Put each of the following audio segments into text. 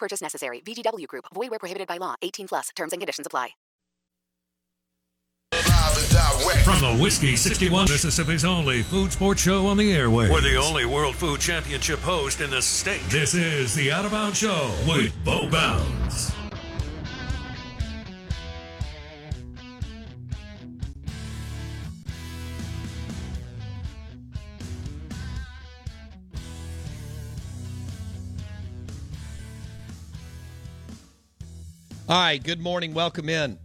No purchase necessary. VGW Group. Void where prohibited by law. 18 plus. Terms and conditions apply. From the Whiskey 61, Mississippi's only food sports show on the airway. We're the only World Food Championship host in the state. This is the Out of Bounds Show with Bo Bounds. All right, good morning. Welcome in.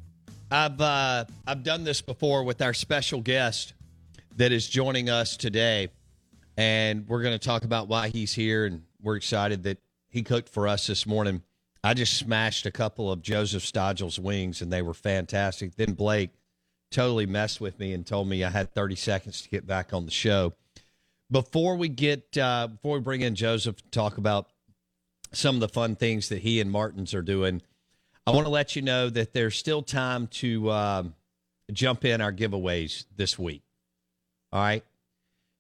I've uh, I've done this before with our special guest that is joining us today, and we're going to talk about why he's here, and we're excited that he cooked for us this morning. I just smashed a couple of Joseph Stodgel's wings, and they were fantastic. Then Blake totally messed with me and told me I had 30 seconds to get back on the show. Before we get uh, before we bring in Joseph to talk about some of the fun things that he and Martins are doing. I want to let you know that there's still time to um, jump in our giveaways this week. All right.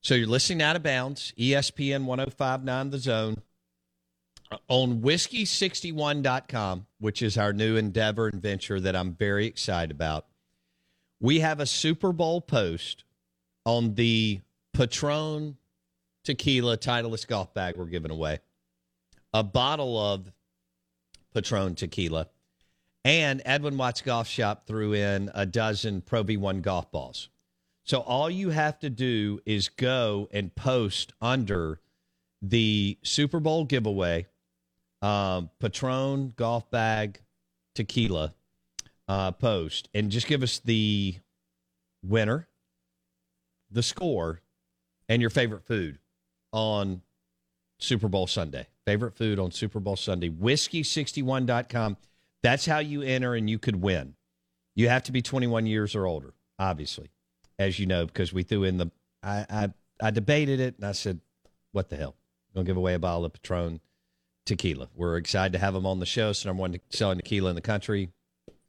So you're listening out of bounds, ESPN 1059 The Zone, on whiskey61.com, which is our new endeavor and venture that I'm very excited about. We have a Super Bowl post on the Patron Tequila Titleist golf bag we're giving away, a bottle of Patron Tequila and Edwin Watts Golf Shop threw in a dozen Pro V1 golf balls. So all you have to do is go and post under the Super Bowl giveaway, um, Patron golf bag tequila uh, post, and just give us the winner, the score, and your favorite food on Super Bowl Sunday. Favorite food on Super Bowl Sunday. Whiskey61.com. That's how you enter and you could win. You have to be 21 years or older, obviously, as you know, because we threw in the. I I, I debated it and I said, "What the hell? Don't give away a bottle of Patron tequila." We're excited to have them on the show. So number one selling tequila in the country.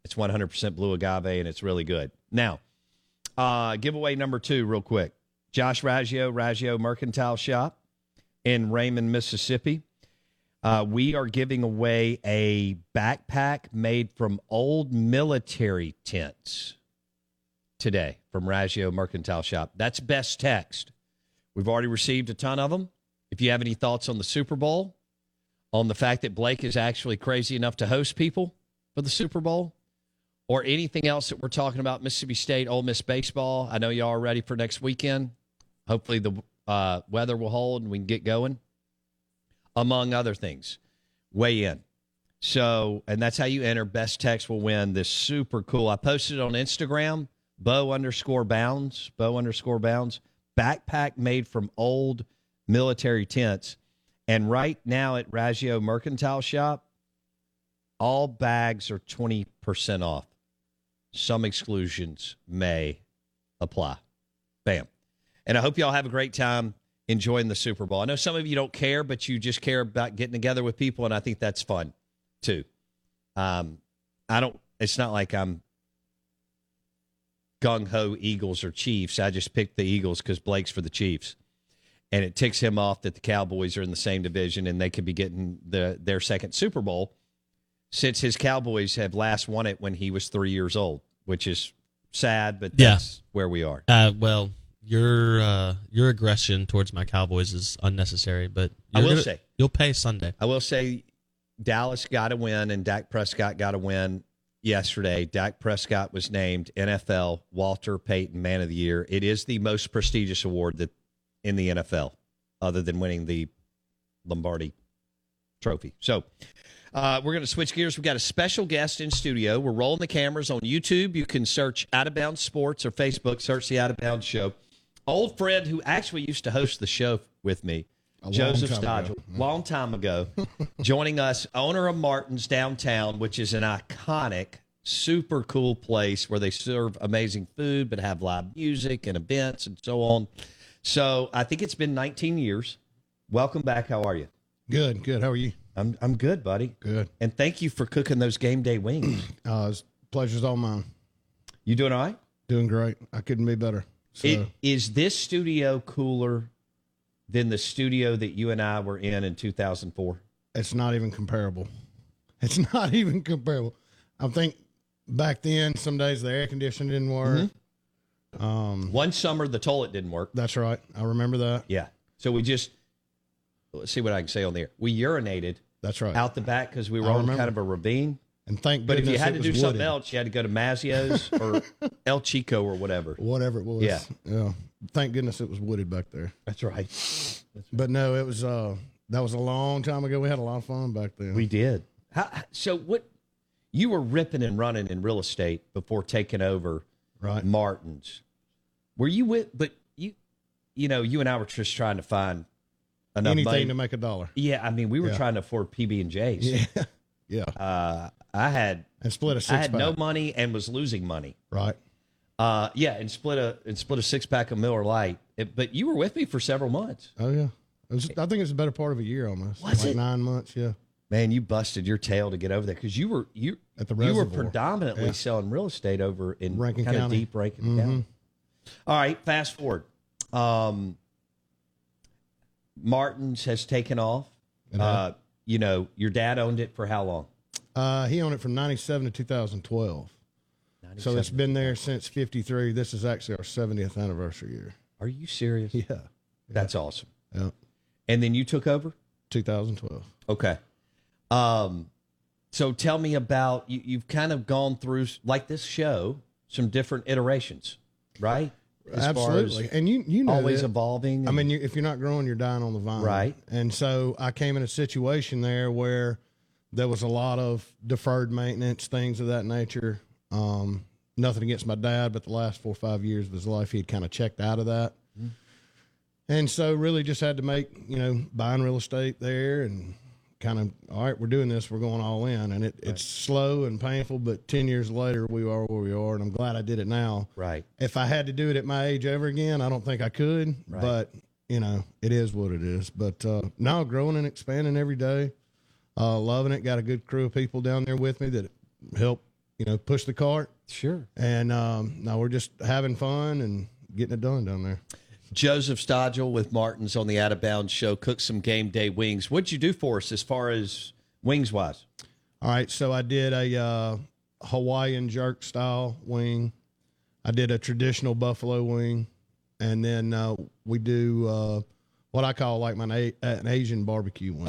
It's 100% blue agave and it's really good. Now, uh, giveaway number two, real quick. Josh Raggio, Raggio Mercantile Shop in Raymond, Mississippi. Uh, we are giving away a backpack made from old military tents today from Raggio Mercantile Shop. That's best text. We've already received a ton of them. If you have any thoughts on the Super Bowl, on the fact that Blake is actually crazy enough to host people for the Super Bowl, or anything else that we're talking about, Mississippi State, Ole Miss baseball. I know y'all are ready for next weekend. Hopefully the uh, weather will hold and we can get going among other things. weigh in. So, and that's how you enter. Best text will win this super cool. I posted it on Instagram, bow underscore bounds, bow underscore bounds, backpack made from old military tents. And right now at Raggio Mercantile Shop, all bags are 20% off. Some exclusions may apply. Bam. And I hope y'all have a great time enjoying the Super Bowl. I know some of you don't care, but you just care about getting together with people, and I think that's fun too. Um, I don't. It's not like I'm gung ho Eagles or Chiefs. I just picked the Eagles because Blake's for the Chiefs, and it ticks him off that the Cowboys are in the same division and they could be getting the their second Super Bowl since his Cowboys have last won it when he was three years old, which is sad, but that's yeah. where we are. Uh, well, your uh, your aggression towards my Cowboys is unnecessary, but I will gonna, say you'll pay Sunday. I will say Dallas got a win and Dak Prescott got a win yesterday. Dak Prescott was named NFL Walter Payton Man of the Year. It is the most prestigious award that in the NFL, other than winning the Lombardi Trophy. So. Uh, we're going to switch gears. We've got a special guest in studio. We're rolling the cameras on YouTube. You can search Out of Bounds Sports or Facebook, search the Out of Bounds Show. Old friend who actually used to host the show with me, Joseph Stodgel, long time ago, joining us, owner of Martin's downtown, which is an iconic, super cool place where they serve amazing food but have live music and events and so on. So I think it's been 19 years. Welcome back. How are you? Good, good. How are you? I'm I'm good, buddy. Good. And thank you for cooking those game day wings. uh, pleasure's all mine. You doing all right? Doing great. I couldn't be better. So. It, is this studio cooler than the studio that you and I were in in 2004? It's not even comparable. It's not even comparable. I think back then, some days the air conditioning didn't work. Mm-hmm. Um, One summer, the toilet didn't work. That's right. I remember that. Yeah. So we just let's see what I can say on there. We urinated. That's right. Out the back because we were on kind of a ravine. And thank but if you had to do wooded. something else, you had to go to Mazzio's or El Chico or whatever. Whatever it was. Yeah. Yeah. Thank goodness it was wooded back there. That's right. That's right. But no, it was uh that was a long time ago. We had a lot of fun back then. We did. How, so what you were ripping and running in real estate before taking over right. Martin's. Were you with but you you know, you and I were just trying to find enough anything money. to make a dollar. Yeah, I mean, we were Yeah. trying to afford PB and J's. Yeah. Yeah. Uh, I had And split a six I had no money and was losing money. Right. Uh, yeah, and split a and split a six pack of Miller Lite. It- but you were with me for several months. Oh yeah. Was, I think it's a better part of a year almost. Was like it? nine months? Yeah. Man, you busted your tail to get over there because you were you At the you were predominantly Yeah. selling real estate over in Rankin kind of deep Rankin Mhm. County. All right, fast forward. Um, Martin's has taken off. Uh, you know, your dad owned it for how long? Uh, he owned it from '97 to 2012. So it's been there since '53. This is actually our 70th anniversary year. Are you serious? Yeah. That's awesome. Yeah. And then you took over. 2012. Okay. Um, so tell me about you. You've kind of gone through like this show, some different iterations, right? As Absolutely. And you you know always that. evolving. I and- mean, you, if you're not growing, you're dying on the vine. Right. And so I came in a situation there where there was a lot of deferred maintenance, things of that nature. Um, nothing against my dad, but the last four or five years of his life, he had kind of checked out of that. Mm-hmm. And so really just had to make, you know, buying real estate there and kind of, all right, we're doing this, we're going all in. And it, it's slow and painful, but 10 years later, we are where we are. And I'm glad I did it now. right. If I had to do it at my age ever again, I don't think I could. Right. But you know, it is what it is. But uh, now growing and expanding every day, uh, loving it. Got a good crew of people down there with me that help you know push the cart. Sure. And um, now we're just having fun and getting it done down there. Joseph Stodgel with Martins on the Out of Bounds show. Cook some game day wings. What'd you do for us as far as wings wise? All right, so I did a uh, Hawaiian jerk style wing. I did a traditional buffalo wing, and then uh, we do uh, what I call like my a- an Asian barbecue wing.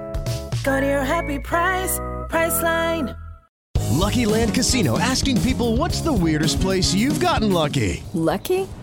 Go to your happy price, Priceline. Lucky Land Casino asking people what's the weirdest place you've gotten lucky? Lucky?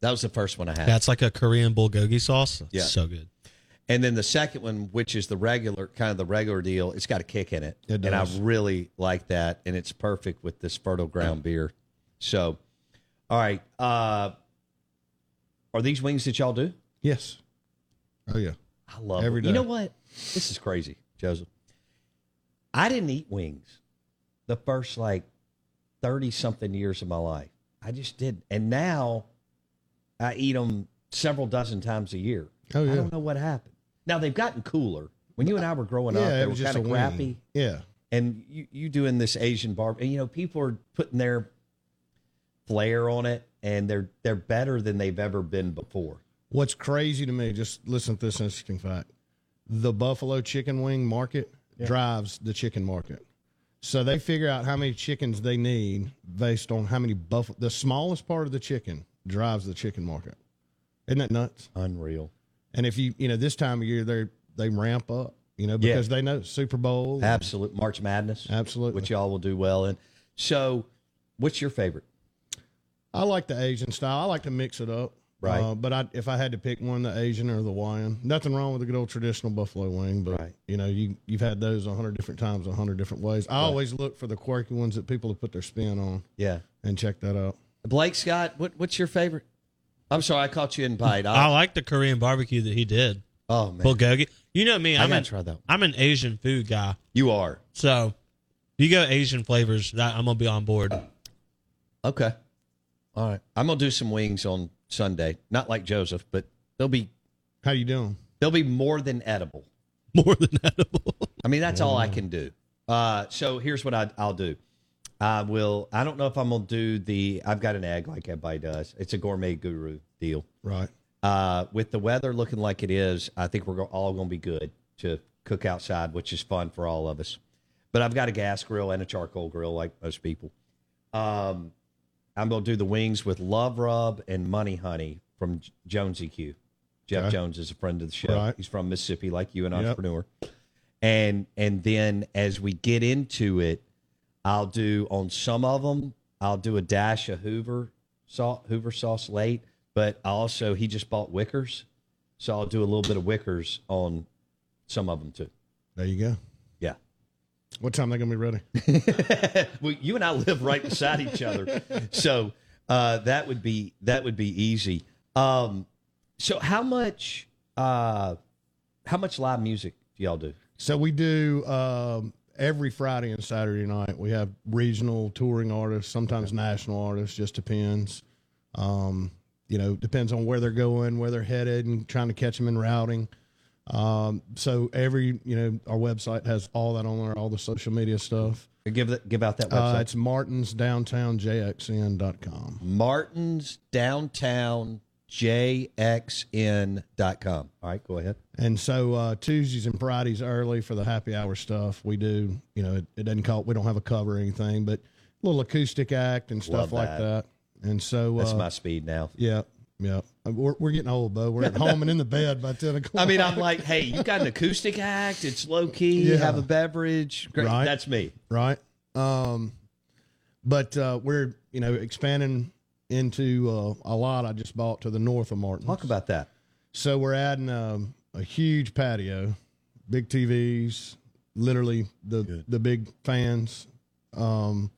That was the first one I had. That's like a Korean bulgogi sauce. Yeah. So good. And then the second one, which is the regular kind of the regular deal, it's got a kick in it, It and I really like that, and it's perfect with this fertile ground beer. So, all right, uh, are these wings that y'all do? Yes. Oh yeah. I love Every them. You know what? This is crazy, Joseph. I didn't eat wings the first like thirty something years of my life. I just didn't, and now I eat them several dozen times a year. Oh, yeah. I don't know what happened. Now they've gotten cooler. When you and I were growing yeah, up, it they was were just kind of crappy. Yeah. And you, you doing this Asian bar, and you know, people are putting their flair on it, and they're they're better than they've ever been before. What's crazy to me, just listen to this interesting fact. The buffalo chicken wing market drives the chicken market. So they figure out how many chickens they need based on how many buffalo. The smallest part of the chicken drives the chicken market. Isn't that nuts? Unreal. And if you, you know, this time of year they they ramp up, you know, Yeah. because they know Super Bowl. Absolute March Madness. Absolutely. Which y'all will do well in. So, what's your favorite? I like the Asian style. I like to mix it up. Right. Uh, but I, if I had to pick one, the Asian or the Hawaiian. Nothing wrong with a good old traditional buffalo wing, but Right. you know, you you've had those a hundred different times, a hundred different ways. I always look for the quirky ones that people have put their spin on Yeah. and check that out. Blake Scott, what what's your favorite? I'm sorry, I caught you in bite. I like the Korean barbecue that he did. oh man, Bulgogi. You know me. I I'm gotta an, try that one. I'm an Asian food guy. you are So you go Asian flavors, that I'm gonna be on board. okay. All right, I'm gonna do some wings on Sunday. Not like Joseph, but they'll be How you doing? they'll be more than edible. More than edible. I mean, that's all I can do. Uh, so here's what I, I'll do. I will. I don't know if I'm gonna do the. I've got an egg like everybody does. It's a gourmet guru deal. Right. Uh, with the weather looking like it is, I think we're all going to be good to cook outside, which is fun for all of us. But I've got a gas grill and a charcoal grill, like most people. Um, I'm going to do the wings with Love Rub and Money Honey from Jonesy Q. Jeff Okay. Jones is a friend of the show. Right. He's from Mississippi, like you, an Yep. entrepreneur. And and then as we get into it, I'll do on some of them. I'll do a dash of Hoover salt, Hoover sauce late, but also he just bought Wickers, so I'll do a little bit of Wickers on some of them too. There you go. Yeah. What time are they gonna be ready? well, you and I live right beside each other, so uh, that would be that would be easy. Um, so how much uh, how much live music do y'all do? So we do um, every Friday and Saturday night. We have regional touring artists, sometimes national artists. Just depends. Um, you know, depends on where they're going, where they're headed, and trying to catch them in routing. Um, so every you know, our website has all that on there, all the social media stuff. Give that give out that Uh, website. it's martinsdowntownjxn.com. Martin's Downtown JXN.com. All right, go ahead. And so uh, Tuesdays and Fridays early for the happy hour stuff. We do, you know, it, it doesn't call. We don't have a cover or anything, but a little acoustic act and stuff Love like that. that. And so That's uh, my speed now. yeah, yeah. Uh, We're, we're getting old, Bo. We're at home and in the bed by ten o'clock. I mean, I'm like, hey, you got an acoustic act. It's low key. Yeah. Have a beverage. Great. Right. That's me. right. Um, but uh, we're you know expanding into uh, a lot I just bought to the north of Martin. Talk about that. So we're adding um, a huge patio, big TVs, literally the the big fans, um,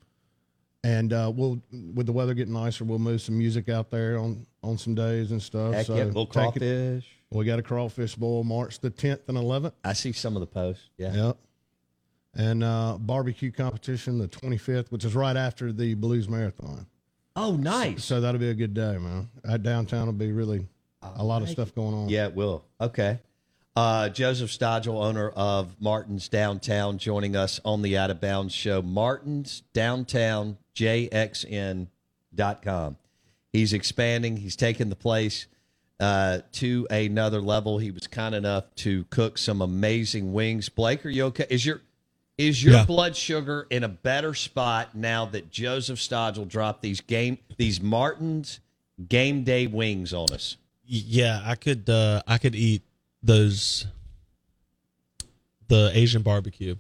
And uh, we'll, with the weather getting nicer, we'll move some music out there on on some days and stuff. Heck so yeah, little take it- crawfish. we got a crawfish boil March the 10th and 11th. I see some of the posts. Yeah. Yep. And uh, barbecue competition the 25th, which is right after the Blues Marathon. Oh, nice. So, that'll be a good day, man. At downtown will be really a lot of stuff going on. Yeah, it will. Okay. Uh, Joseph Stodgel, owner of Martin's Downtown, joining us on the Out of Bounds show. Martin's Downtown, JXN.com. He's expanding. He's taking the place uh, to another level. He was kind enough to cook some amazing wings. Blake, are you okay? Is your is your Yeah. blood sugar in a better spot now that Joseph Stodgel dropped these game these Martin's game day wings on us? Yeah, I could uh I could eat those the Asian barbecue.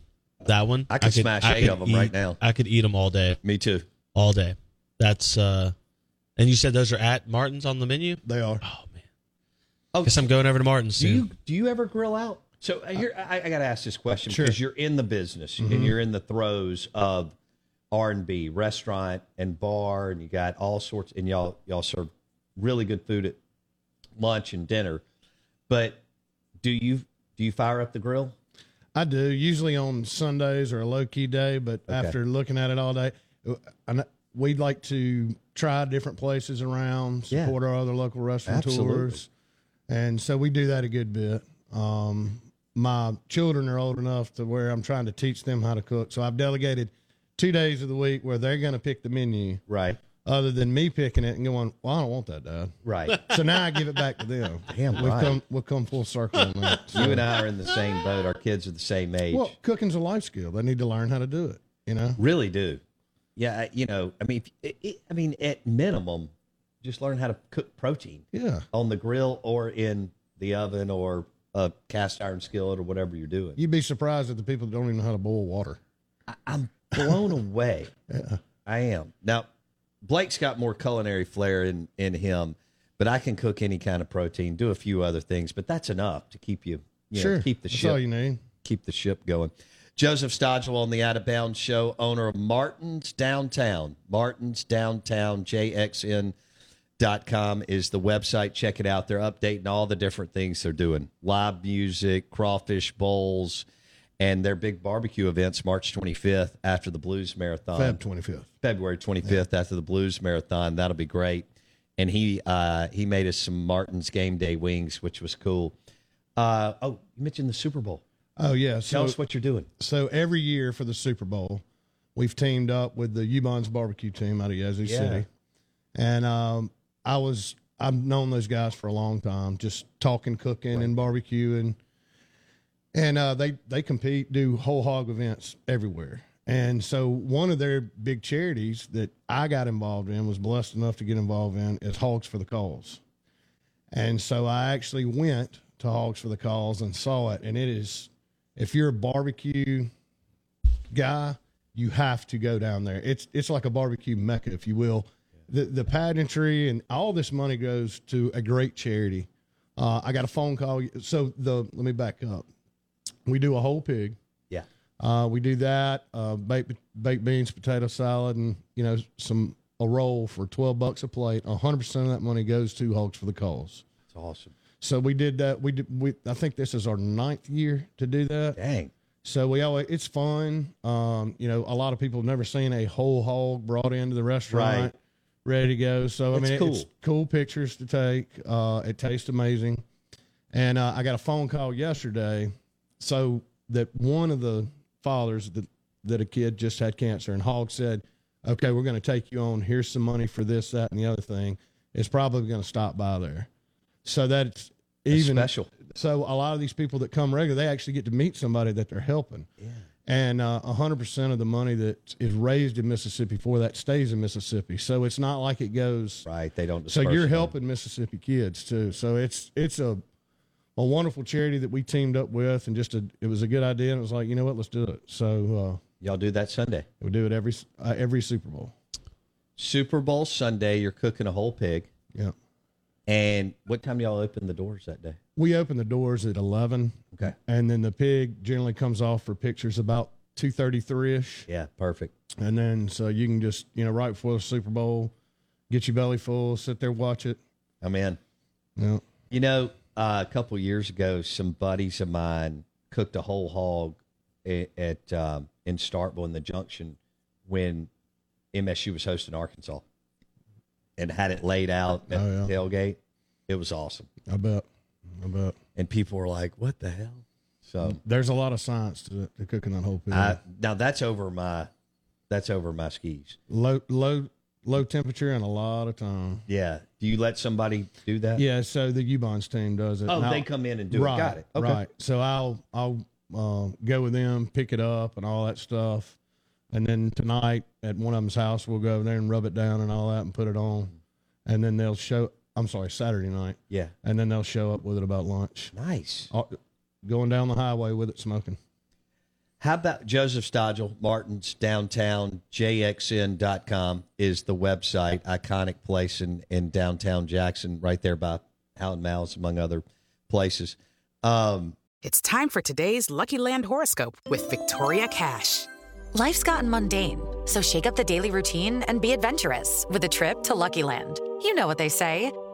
That one. I could smash eight could of 'em right eat- now. I could eat them all day. Me too. All day. That's uh and you said those are at Martin's on the menu? They are. Oh man. Oh, Guess I'm going over to Martin's Do soon. you do you ever grill out? So uh, here, I, I got to ask this question Sure. because you're in the business Mhm. and you're in the throes of R and B, restaurant and bar, and you got all sorts. And y'all y'all serve really good food at lunch and dinner. But do you do you fire up the grill? I do usually on Sundays or a low key day, but Okay. after looking at it all day, I we'd like to try different places around, Yeah. support our other local restaurateurs, Absolutely. and so we do that a good bit. Um, my children are old enough to where I'm trying to teach them how to cook, so I've delegated two days of the week where they're going to pick the menu, Right. Other than me picking it and going, "Well, I don't want that, Dad." Right. So now I give it back to them. Damn we've right. come we've come full circle on that. You and I are in the same boat. Our kids are the same age. well, cooking's a life skill. They need to learn how to do it. You know. really do. Yeah, you know, I mean, it, it, I mean, at minimum, just learn how to cook protein. Yeah. on the grill or in the oven or a cast iron skillet or whatever you're doing. You'd be surprised at the people that don't even know how to boil water. I'm blown away. Yeah. I am. Now, Blake's got more culinary flair in, in him, but I can cook any kind of protein, do a few other things, but that's enough to keep you, you know, Sure. keep the That's ship all you need. keep the ship going. Joseph Stodgel on the Out of Bounds show, owner of Martin's Downtown. Martin's Downtown, JXN.com is the website. Check it out. They're updating all the different things they're doing live music, crawfish bowls, and their big barbecue events March 25th after the Blues Marathon. Feb 25th. February 25th after the Blues Marathon. That'll be great. And he uh, he made us some Martin's Game Day wings, which was cool. Uh, oh, you mentioned the Super Bowl. Oh yeah. Tell us what you're doing. so every year for the Super Bowl, we've teamed up with the Ubon's barbecue team out of Yazoo Yeah. City, and um, I was I've known those guys for a long time, just talking cooking and barbecuing, and uh, they they compete, do whole hog events everywhere. And so one of their big charities that I got involved in was blessed enough to get involved in is Hogs for the Cause. And so I actually went to Hogs for the Cause and saw it. And it is, if you're a barbecue guy, you have to go down there. It's it's like a barbecue mecca, if you will. The the pageantry and all this money goes to a great charity. Uh, I got a phone call. So the let me back up. We do a whole pig. Yeah. Uh, we do that, uh, baked, baked beans, potato salad, and you know some a roll for twelve bucks a plate. hundred percent of that money goes to Hogs for the Cause. That's awesome. So we did that. We did. We I think this is our ninth year to do that. Dang. So we always it's fun. Um, you know, a lot of people have never seen a whole hog brought into the restaurant, Right. ready to go. So I That's mean, cool. it's cool pictures to take. Uh, it tastes amazing. And uh, I got a phone call yesterday, so that one of the fathers that that a kid just had cancer, and Hog said, "Okay, we're going to take you on. Here's some money for this, that, and the other thing." It's probably going to stop by there. So that's That's even special. So a lot of these people that come regular, they actually get to meet somebody that they're helping. Yeah. And uh, hundred percent of the money that is raised in Mississippi for that stays in Mississippi. So it's not like it goes right. They don't. So you're the money. helping Mississippi kids too. So it's it's a a wonderful charity that we teamed up with, and just a it was a good idea. And it was like, you know what, let's do it. So y'all do that Sunday. We do it every uh, every Super Bowl. Super Bowl Sunday, you're cooking a whole pig. Yeah. And what time do y'all open the doors that day? We open the doors at eleven. Okay. And then the pig generally comes off for pictures about two thirty three ish. Yeah, perfect. And then so you can just you know right before the Super Bowl, get your belly full, sit there watch it. I'm in. Yeah. You know, uh, a couple years ago, some buddies of mine cooked a whole hog at, at um, in Starkville in the Junction when MSU was hosting Arkansas, and had it laid out at Oh, the tailgate. It was awesome. I bet. I bet. And people were like, "What the hell?" So There's a lot of science to, to cooking that whole pig. Now that's over my that's over my skis. low low low temperature and a lot of time. Yeah. Do you let somebody do that? Yeah, so the Ubon's team does it. Oh, they come in and do it. right, Got it. Okay. Right. So I'll I'll uh, go with them, pick it up, and all that stuff. And then tonight at one of them's house, we'll go over there and rub it down and all that, and put it on. And then they'll show. I'm sorry, Saturday night. Yeah. And then they'll show up with it about lunch. Nice. Uh, Going down the highway with it smoking. How about Joseph Stodgel, Martin's downtown, jxn.com is the website, iconic place in, in downtown Jackson, right there by Hal & Mal's, among other places. Um, It's time for today's Lucky Land horoscope with Victoria Cash. Life's gotten mundane, so shake up the daily routine and be adventurous with a trip to Lucky Land. You know what they say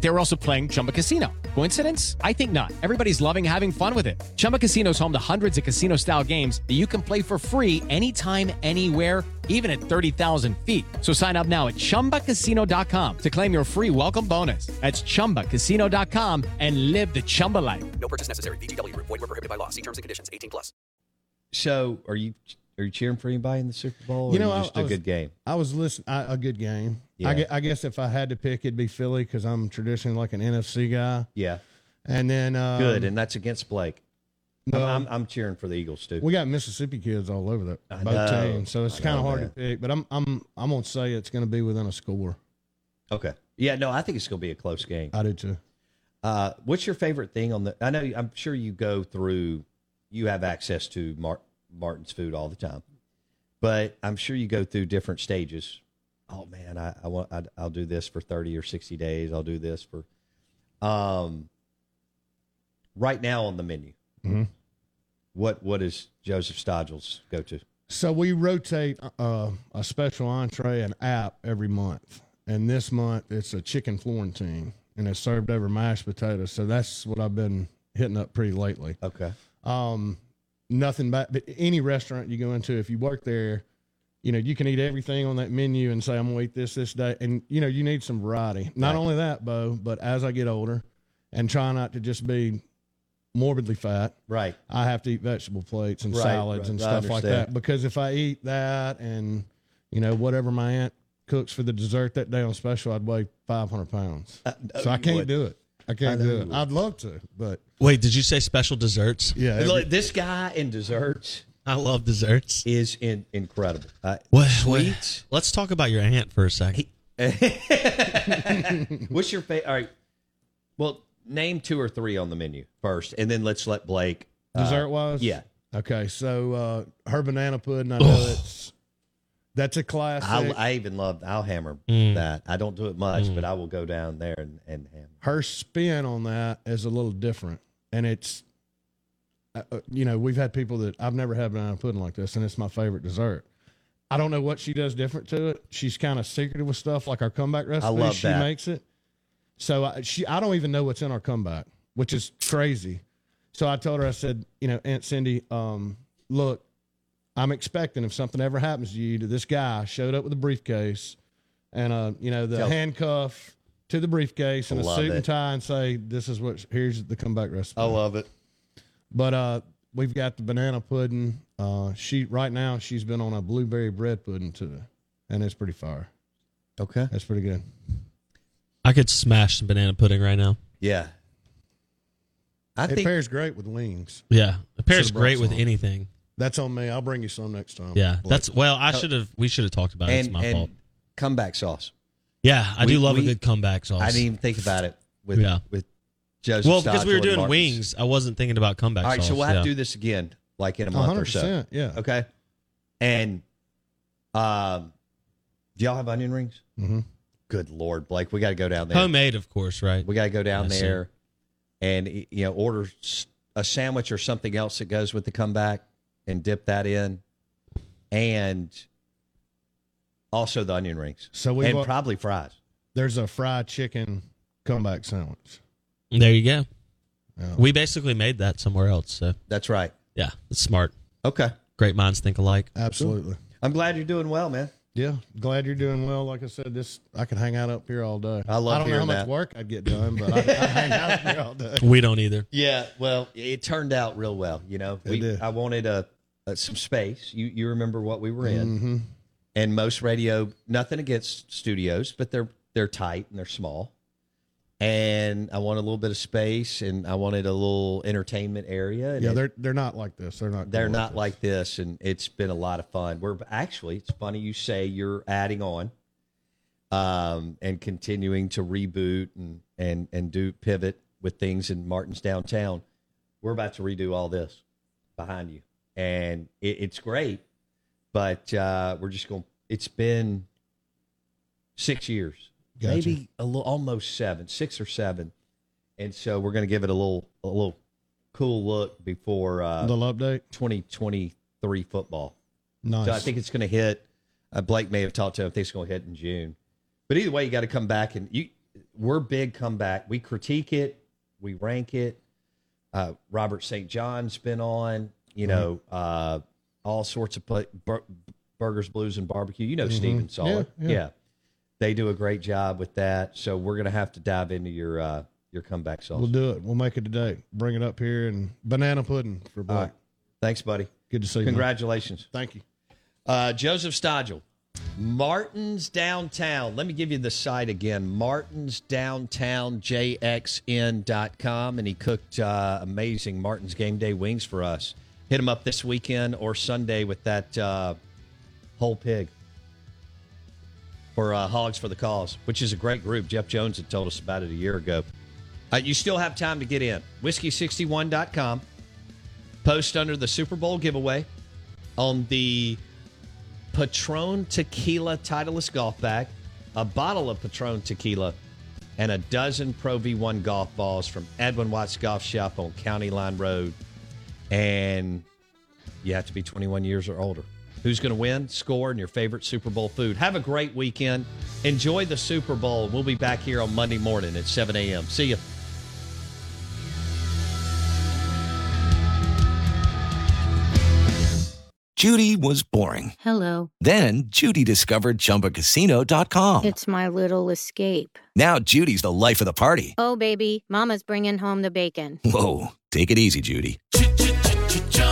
They were also playing Chumba Casino. Coincidence? I think not. Everybody's loving having fun with it. Chumba Casino is home to hundreds of casino-style games that you can play for free anytime, anywhere, even at 30,000 feet. So sign up now at ChumbaCasino.com to claim your free welcome bonus. That's ChumbaCasino.com and live the Chumba life. No purchase necessary. VGW Group, void were prohibited by law. See terms and conditions. 18 plus. so are you are you cheering for anybody in the Super Bowl? Or You know, I- just I a was- good game. I was listening. A good game. Yeah. I, I guess if I had to pick, it'd be Philly because I'm traditionally like an NFC guy. Yeah, And then um, good, and that's against Blake. No. I'm, I'm, I'm cheering for the Eagles too. we got Mississippi kids all over the I both know. teams, so it's kind of hard that. to pick. But I'm I'm I'm gonna say it's gonna be within a score. Okay, yeah, no, I think it's going to be a close game. I do too. Uh, what's your favorite thing on the? I know I'm sure you go through. You have access to Mar- Martin's food all the time, but I'm sure you go through different stages. Oh man, I, I want. I, I'll do this for 30 or 60 days. I'll do this for. Um. Right now on the menu, Mhm. what what is Joseph Stodgel's go to? So we rotate uh, a special entree and app every month, and this month it's a chicken Florentine, and it's served over mashed potatoes. So that's what I've been hitting up pretty lately. Okay. Um, nothing but any restaurant you go into, if you work there, you know you can eat everything on that menu and say I'm gonna eat this this day, and you know you need some variety. Not Right. only that, Bo, but as I get older, and try not to just be morbidly fat. Right. I have to eat vegetable plates and Right, salads right. and stuff like that because if I eat that and you know whatever my aunt cooks for the dessert that day on special, I'd weigh 500 pounds. know so I can't would. do it. I I can't know do it. would. I'd love to, but Wait, did you say special desserts? yeah, every- Look, this guy in desserts I love desserts. is in, incredible. Uh, What, sweets. what- Let's talk about your aunt for a second. What's your favorite? All right. Well, name two or three on the menu first, and then let's let Blake. uh, dessert wise, yeah. Okay, so uh, her banana pudding, I know it's that's a classic. I, I even love. I'll hammer Mm. that. I don't do it much, but I will go down there and, and hammer. her spin on that is a little different and it's uh, uh, you know we've had people that i've never had banana pudding like this and it's my favorite dessert i don't know what she does different to it she's kind of secretive with stuff like our comeback recipe love she that. makes it so I, she i don't even know what's in our comeback which is crazy so i told her i said you know aunt cindy um, look I'm expecting if something ever happens to you, to this guy showed up with a briefcase and uh, you know, the Tell- handcuff to the briefcase and a suit it. and tie, and say, "This is what here's the comeback recipe." I love it. But uh, we've got the banana pudding. Uh, she right now she's been on a blueberry bread pudding too, and it's pretty fire. Okay, that's pretty good. I could smash some banana pudding right now. Yeah. I it think pairs great with wings. Yeah, it pairs Should've brought great with some. anything. That's on me. I'll bring you some next time. Yeah, Blake. that's well. I should have. We should have talked about it. It's and, my and fault. comeback sauce. Yeah, I We- do love we- a good comeback sauce. I didn't even think about it with Yeah. with Joseph. well, because we were and doing wings, I wasn't thinking about comeback All right, sauce. so we'll have yeah. to do this again, like in a month or so. 100%, yeah. Okay. And um, do y'all have onion rings? Mm-hmm. Good lord, Blake, we got to go down there. homemade, of course, right? We got to go down there and you know order s- a sandwich or something else that goes with the comeback and dip that in, and also the onion rings. So we and wa- probably fries. There's a fried chicken comeback sandwich. There you go. Yeah. We basically made that somewhere else. So That's right. yeah, it's smart. Okay. Great minds think alike. Absolutely. I'm glad you're doing well, man. Yeah, glad you're doing well. Like I said, this I could hang out up here all day. I love I don't know how hearing much that. work I'd get done, but I'd, I'd hang out up here all day. We don't either. Yeah, well, it turned out real well. You know, It we, did. I wanted a, a some space. You you remember what we were in, Mhm. and most radio. Nothing against studios, but they're they're tight and they're small. And I wanted a little bit of space, and I wanted a little entertainment area. And Yeah, it- they're they're not like this. They're not. they're not like this, and it's been a lot of fun. We're actually, it's funny you say you're adding on, um, and continuing to reboot and and and do pivot with things in Martin's downtown. We're about to redo all this behind you, and it, it's great. But uh, we're just going. It's been six years, Gotcha. maybe a little, almost seven, six or seven, and so we're going to give it a little a little cool look before uh, Little update. 2023 football. Nice. So I think it's going to hit. Uh, Blake may have talked to him. I think it's going to hit in June. But either way, you got to come back and you. We're big comeback. We critique it. We rank it. Uh, Robert St. John's been on. You know, uh, all sorts of bur- burgers, blues, and barbecue. You know, Mhm. Steven Solid. Yeah, yeah. They do a great job with that. So we're going to have to dive into your uh, your comeback sauce. We'll do it. We'll make it today. Bring it up here and banana pudding for Blake. Right. Thanks, buddy. Good to see you. man. Congratulations. Thank you. Uh, Joseph Stodgel, Martin's Downtown. Let me give you the site again Martin's Downtown, JXN.com. And he cooked uh, amazing Martin's Game Day wings for us. Hit him up this weekend or Sunday with that uh, whole pig for uh, Hogs for the Cause, which is a great group. Jeff Jones had told us about it a year ago. Uh, you still have time to get in. Whiskey61.com. Post under the Super Bowl giveaway on the Patron Tequila Titleist golf bag, a bottle of Patron Tequila, and a dozen Pro V1 golf balls from Edwin Watts Golf Shop on County Line Road. And you have to be 21 years or older. Who's going to win? Score and your favorite Super Bowl food. Have a great weekend. Enjoy the Super Bowl. We'll be back here on Monday morning at 7 a.m. See you. Judy was boring. Hello. Then Judy discovered ChumbaCasino.com. It's my little escape. Now Judy's the life of the party. Oh, baby, Mama's bringing home the bacon. Whoa, take it easy, Judy.